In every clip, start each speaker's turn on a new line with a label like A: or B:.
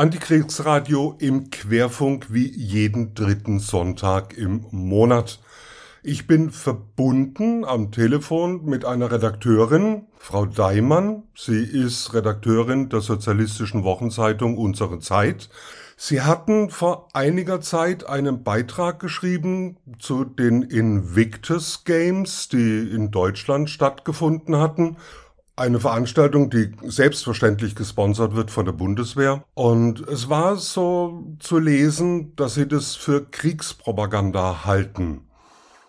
A: Antikriegsradio im Querfunk wie jeden dritten Sonntag im Monat. Ich bin verbunden am Telefon mit einer Redakteurin, Frau Daimann. Sie ist Redakteurin der sozialistischen Wochenzeitung Unsere Zeit. Sie hatten vor einiger Zeit einen Beitrag geschrieben zu den Invictus Games, die in Deutschland stattgefunden hatten eine Veranstaltung, die selbstverständlich gesponsert wird von der Bundeswehr. Und es war so zu lesen, dass sie das für Kriegspropaganda halten.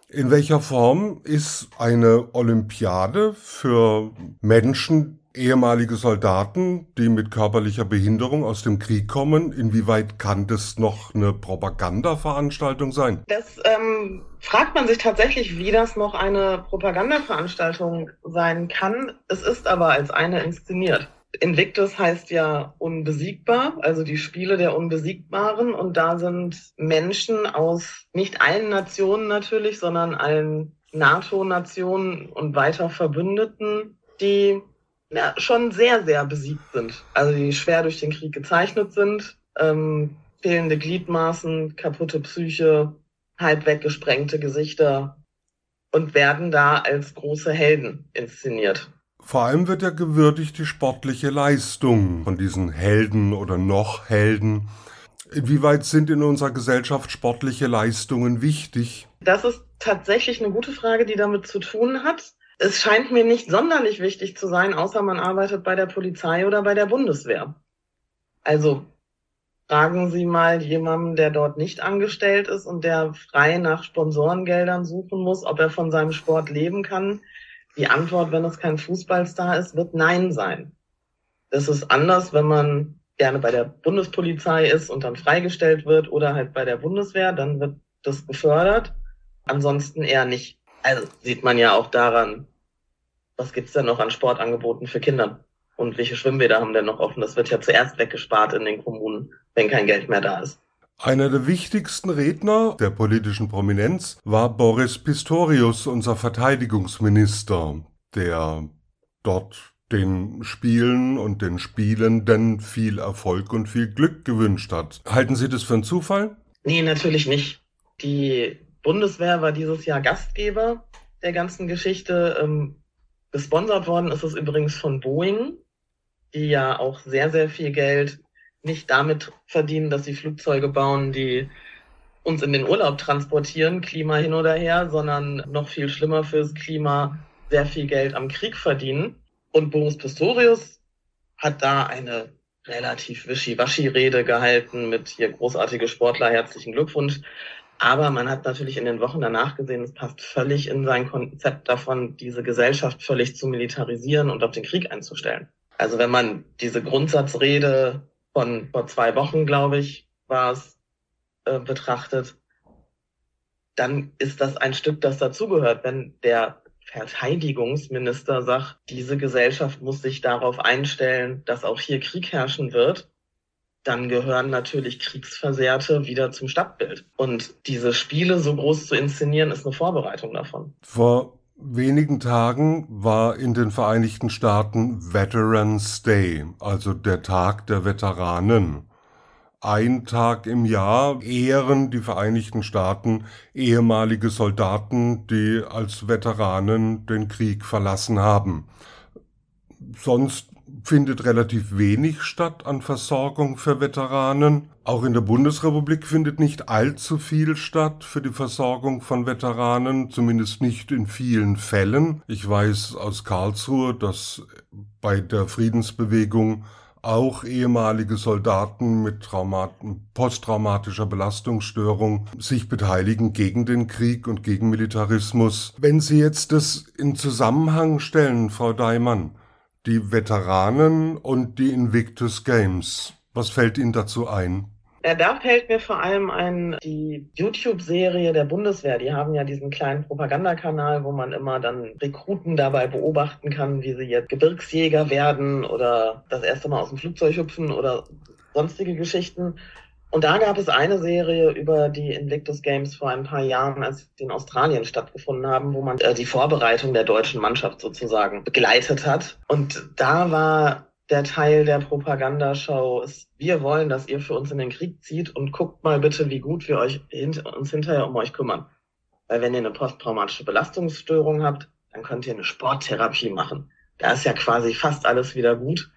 A: In welcher Form ist eine Olympiade für Menschen, ehemalige Soldaten, die mit körperlicher Behinderung aus dem Krieg kommen, inwieweit kann das noch eine Propagandaveranstaltung sein?
B: Das ähm, fragt man sich tatsächlich, wie das noch eine Propagandaveranstaltung sein kann. Es ist aber als eine inszeniert. Invictus heißt ja unbesiegbar, also die Spiele der Unbesiegbaren. Und da sind Menschen aus nicht allen Nationen natürlich, sondern allen NATO-Nationen und weiter Verbündeten, die ja, schon sehr, sehr besiegt sind. Also die schwer durch den Krieg gezeichnet sind, ähm, fehlende Gliedmaßen, kaputte Psyche, halb weggesprengte Gesichter und werden da als große Helden inszeniert.
A: Vor allem wird ja gewürdigt die sportliche Leistung von diesen Helden oder noch Helden. Inwieweit sind in unserer Gesellschaft sportliche Leistungen wichtig?
B: Das ist tatsächlich eine gute Frage, die damit zu tun hat es scheint mir nicht sonderlich wichtig zu sein, außer man arbeitet bei der Polizei oder bei der Bundeswehr. Also fragen Sie mal jemanden, der dort nicht angestellt ist und der frei nach Sponsorengeldern suchen muss, ob er von seinem Sport leben kann. Die Antwort, wenn es kein Fußballstar ist, wird Nein sein. Das ist anders, wenn man gerne bei der Bundespolizei ist und dann freigestellt wird oder halt bei der Bundeswehr, dann wird das gefördert. Ansonsten eher nicht. Also sieht man ja auch daran, was gibt's denn noch an Sportangeboten für Kinder? Und welche Schwimmbäder haben denn noch offen? Das wird ja zuerst weggespart in den Kommunen, wenn kein Geld mehr da ist.
A: Einer der wichtigsten Redner der politischen Prominenz war Boris Pistorius, unser Verteidigungsminister, der dort den Spielen und den Spielenden viel Erfolg und viel Glück gewünscht hat. Halten Sie das für einen Zufall?
B: Nee, natürlich nicht. Die Bundeswehr war dieses Jahr Gastgeber der ganzen Geschichte. Ähm, Gesponsert worden ist es übrigens von Boeing, die ja auch sehr, sehr viel Geld nicht damit verdienen, dass sie Flugzeuge bauen, die uns in den Urlaub transportieren, Klima hin oder her, sondern noch viel schlimmer fürs Klima sehr viel Geld am Krieg verdienen. Und Boris Pistorius hat da eine relativ wischiwaschi-Rede gehalten mit hier großartige Sportler, herzlichen Glückwunsch. Aber man hat natürlich in den Wochen danach gesehen, es passt völlig in sein Konzept davon, diese Gesellschaft völlig zu militarisieren und auf den Krieg einzustellen. Also wenn man diese Grundsatzrede von vor zwei Wochen, glaube ich, war es, äh, betrachtet, dann ist das ein Stück, das dazugehört. Wenn der Verteidigungsminister sagt, diese Gesellschaft muss sich darauf einstellen, dass auch hier Krieg herrschen wird, dann gehören natürlich Kriegsversehrte wieder zum Stadtbild. Und diese Spiele so groß zu inszenieren, ist eine Vorbereitung davon.
A: Vor wenigen Tagen war in den Vereinigten Staaten Veterans Day, also der Tag der Veteranen. Ein Tag im Jahr ehren die Vereinigten Staaten ehemalige Soldaten, die als Veteranen den Krieg verlassen haben. Sonst findet relativ wenig statt an Versorgung für Veteranen. Auch in der Bundesrepublik findet nicht allzu viel statt für die Versorgung von Veteranen, zumindest nicht in vielen Fällen. Ich weiß aus Karlsruhe, dass bei der Friedensbewegung auch ehemalige Soldaten mit Traumat posttraumatischer Belastungsstörung sich beteiligen gegen den Krieg und gegen Militarismus. Wenn Sie jetzt das in Zusammenhang stellen, Frau Daimann, die Veteranen und die Invictus Games. Was fällt Ihnen dazu ein?
B: Ja, da fällt mir vor allem ein, die YouTube-Serie der Bundeswehr. Die haben ja diesen kleinen Propagandakanal, wo man immer dann Rekruten dabei beobachten kann, wie sie jetzt Gebirgsjäger werden oder das erste Mal aus dem Flugzeug hüpfen oder sonstige Geschichten. Und da gab es eine Serie über die Invictus Games vor ein paar Jahren, als sie in Australien stattgefunden haben, wo man äh, die Vorbereitung der deutschen Mannschaft sozusagen begleitet hat. Und da war der Teil der Propagandashow ist, wir wollen, dass ihr für uns in den Krieg zieht und guckt mal bitte, wie gut wir euch hint uns hinterher um euch kümmern. Weil wenn ihr eine posttraumatische Belastungsstörung habt, dann könnt ihr eine Sporttherapie machen. Da ist ja quasi fast alles wieder gut.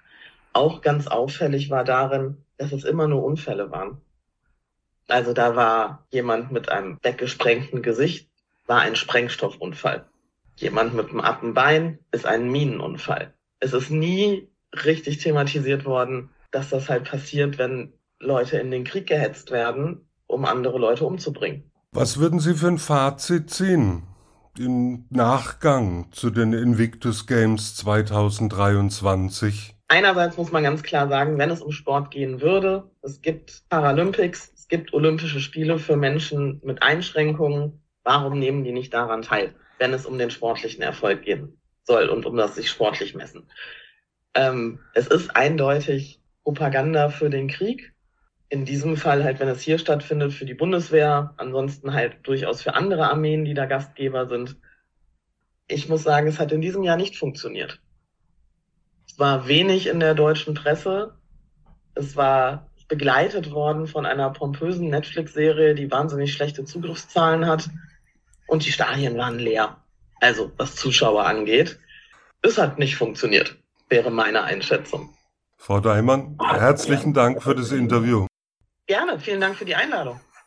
B: Auch ganz auffällig war darin, dass es immer nur Unfälle waren. Also da war jemand mit einem weggesprengten Gesicht, war ein Sprengstoffunfall. Jemand mit einem Appenbein ist ein Minenunfall. Es ist nie richtig thematisiert worden, dass das halt passiert, wenn Leute in den Krieg gehetzt werden, um andere Leute umzubringen.
A: Was würden Sie für ein Fazit ziehen im Nachgang zu den Invictus Games 2023?
B: Einerseits muss man ganz klar sagen, wenn es um Sport gehen würde, es gibt Paralympics, es gibt Olympische Spiele für Menschen mit Einschränkungen. Warum nehmen die nicht daran teil, wenn es um den sportlichen Erfolg gehen soll und um das sich sportlich messen? Ähm, es ist eindeutig Propaganda für den Krieg. In diesem Fall halt, wenn es hier stattfindet, für die Bundeswehr, ansonsten halt durchaus für andere Armeen, die da Gastgeber sind. Ich muss sagen, es hat in diesem Jahr nicht funktioniert. Es war wenig in der deutschen Presse. Es war begleitet worden von einer pompösen Netflix-Serie, die wahnsinnig schlechte Zugriffszahlen hat. Und die Stadien waren leer. Also, was Zuschauer angeht. Es hat nicht funktioniert, wäre meine Einschätzung.
A: Frau Daimann, herzlichen Dank für das Interview.
B: Gerne, vielen Dank für die Einladung.